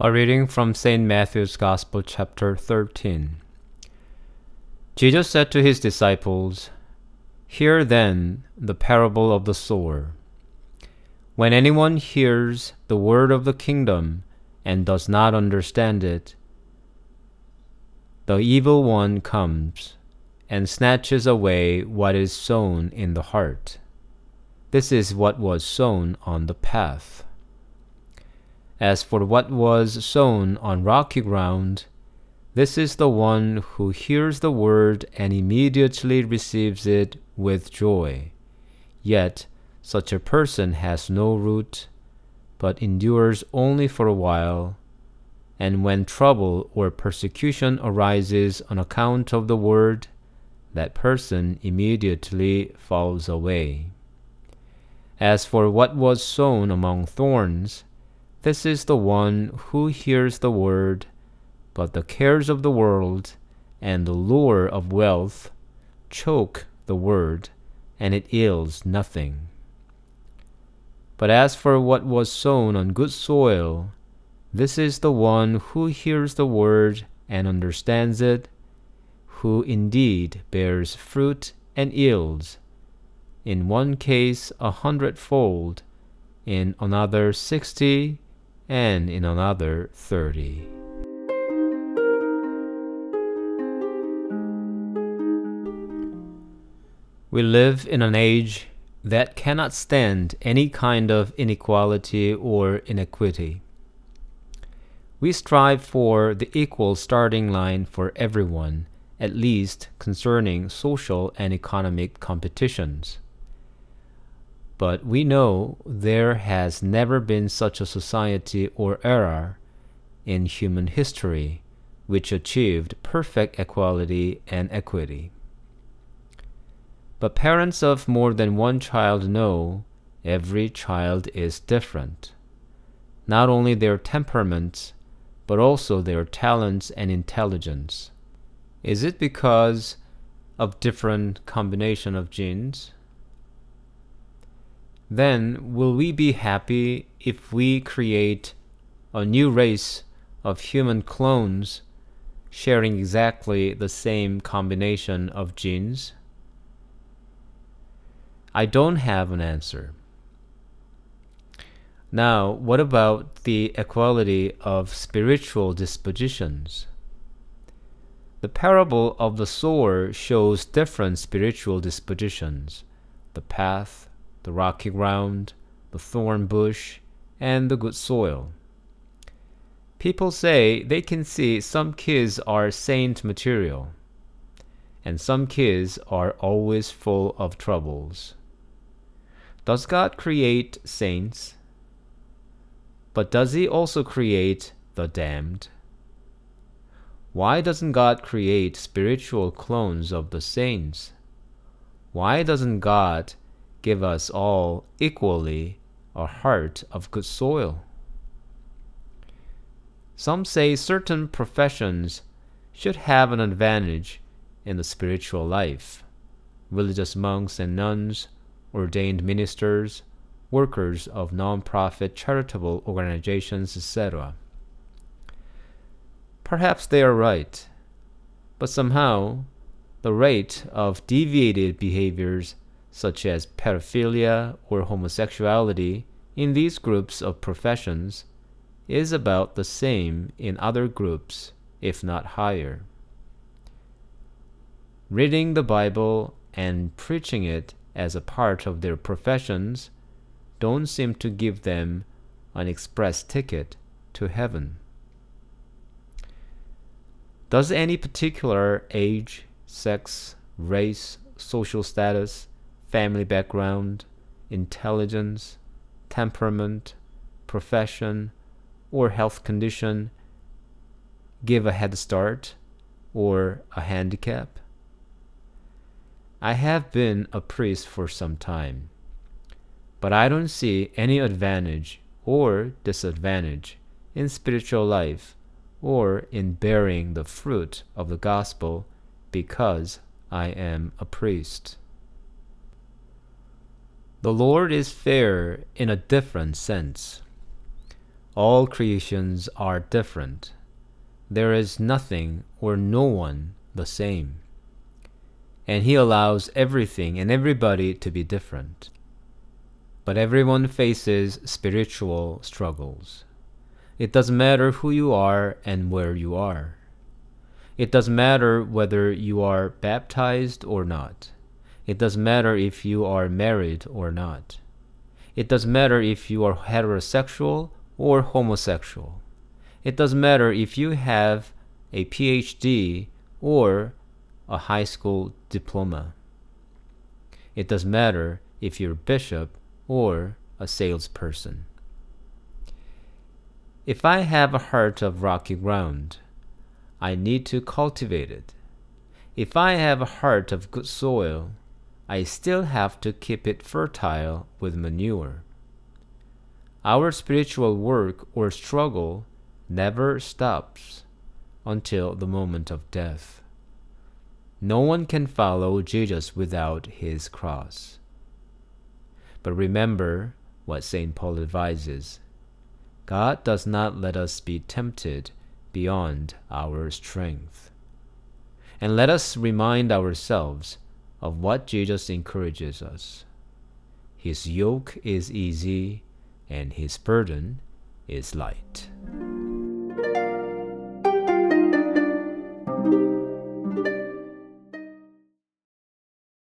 A reading from St. Matthew's Gospel, chapter 13. Jesus said to his disciples, Hear then the parable of the sower. When anyone hears the word of the kingdom and does not understand it, the evil one comes and snatches away what is sown in the heart. This is what was sown on the path. As for what was sown on rocky ground, this is the one who hears the word and immediately receives it with joy. Yet such a person has no root, but endures only for a while. And when trouble or persecution arises on account of the word, that person immediately falls away. As for what was sown among thorns, this is the one who hears the word, but the cares of the world and the lure of wealth choke the word, and it yields nothing. But as for what was sown on good soil, this is the one who hears the word and understands it, who indeed bears fruit and yields, in one case a hundredfold, in another sixty, and in another 30. We live in an age that cannot stand any kind of inequality or inequity. We strive for the equal starting line for everyone, at least concerning social and economic competitions. But we know there has never been such a society or era in human history which achieved perfect equality and equity. But parents of more than one child know every child is different. Not only their temperaments, but also their talents and intelligence. Is it because of different combination of genes? Then will we be happy if we create a new race of human clones sharing exactly the same combination of genes? I don't have an answer. Now, what about the equality of spiritual dispositions? The parable of the sower shows different spiritual dispositions the path, the rocky ground, the thorn bush, and the good soil. People say they can see some kids are saint material, and some kids are always full of troubles. Does God create saints? But does He also create the damned? Why doesn't God create spiritual clones of the saints? Why doesn't God give us all equally a heart of good soil. Some say certain professions should have an advantage in the spiritual life. Religious monks and nuns, ordained ministers, workers of non-profit charitable organizations, etc. Perhaps they are right, but somehow the rate of deviated behaviors such as pedophilia or homosexuality, in these groups of professions is about the same in other groups, if not higher. Reading the Bible and preaching it as a part of their professions don't seem to give them an express ticket to heaven. Does any particular age, sex, race, social status, family background, intelligence, temperament, profession, or health condition give a head start or a handicap? I have been a priest for some time, but I don't see any advantage or disadvantage in spiritual life or in bearing the fruit of the gospel because I am a priest. The Lord is fair in a different sense. All creations are different. There is nothing or no one the same. And He allows everything and everybody to be different. But everyone faces spiritual struggles. It doesn't matter who you are and where you are. It doesn't matter whether you are baptized or not. It doesn't matter if you are married or not. It doesn't matter if you are heterosexual or homosexual. It doesn't matter if you have a PhD or a high school diploma. It doesn't matter if you're a bishop or a salesperson. If I have a heart of rocky ground, I need to cultivate it. If I have a heart of good soil, I still have to keep it fertile with manure. Our spiritual work or struggle never stops until the moment of death. No one can follow Jesus without his cross. But remember what St. Paul advises God does not let us be tempted beyond our strength. And let us remind ourselves of what Jesus encourages us. His yoke is easy and his burden is light.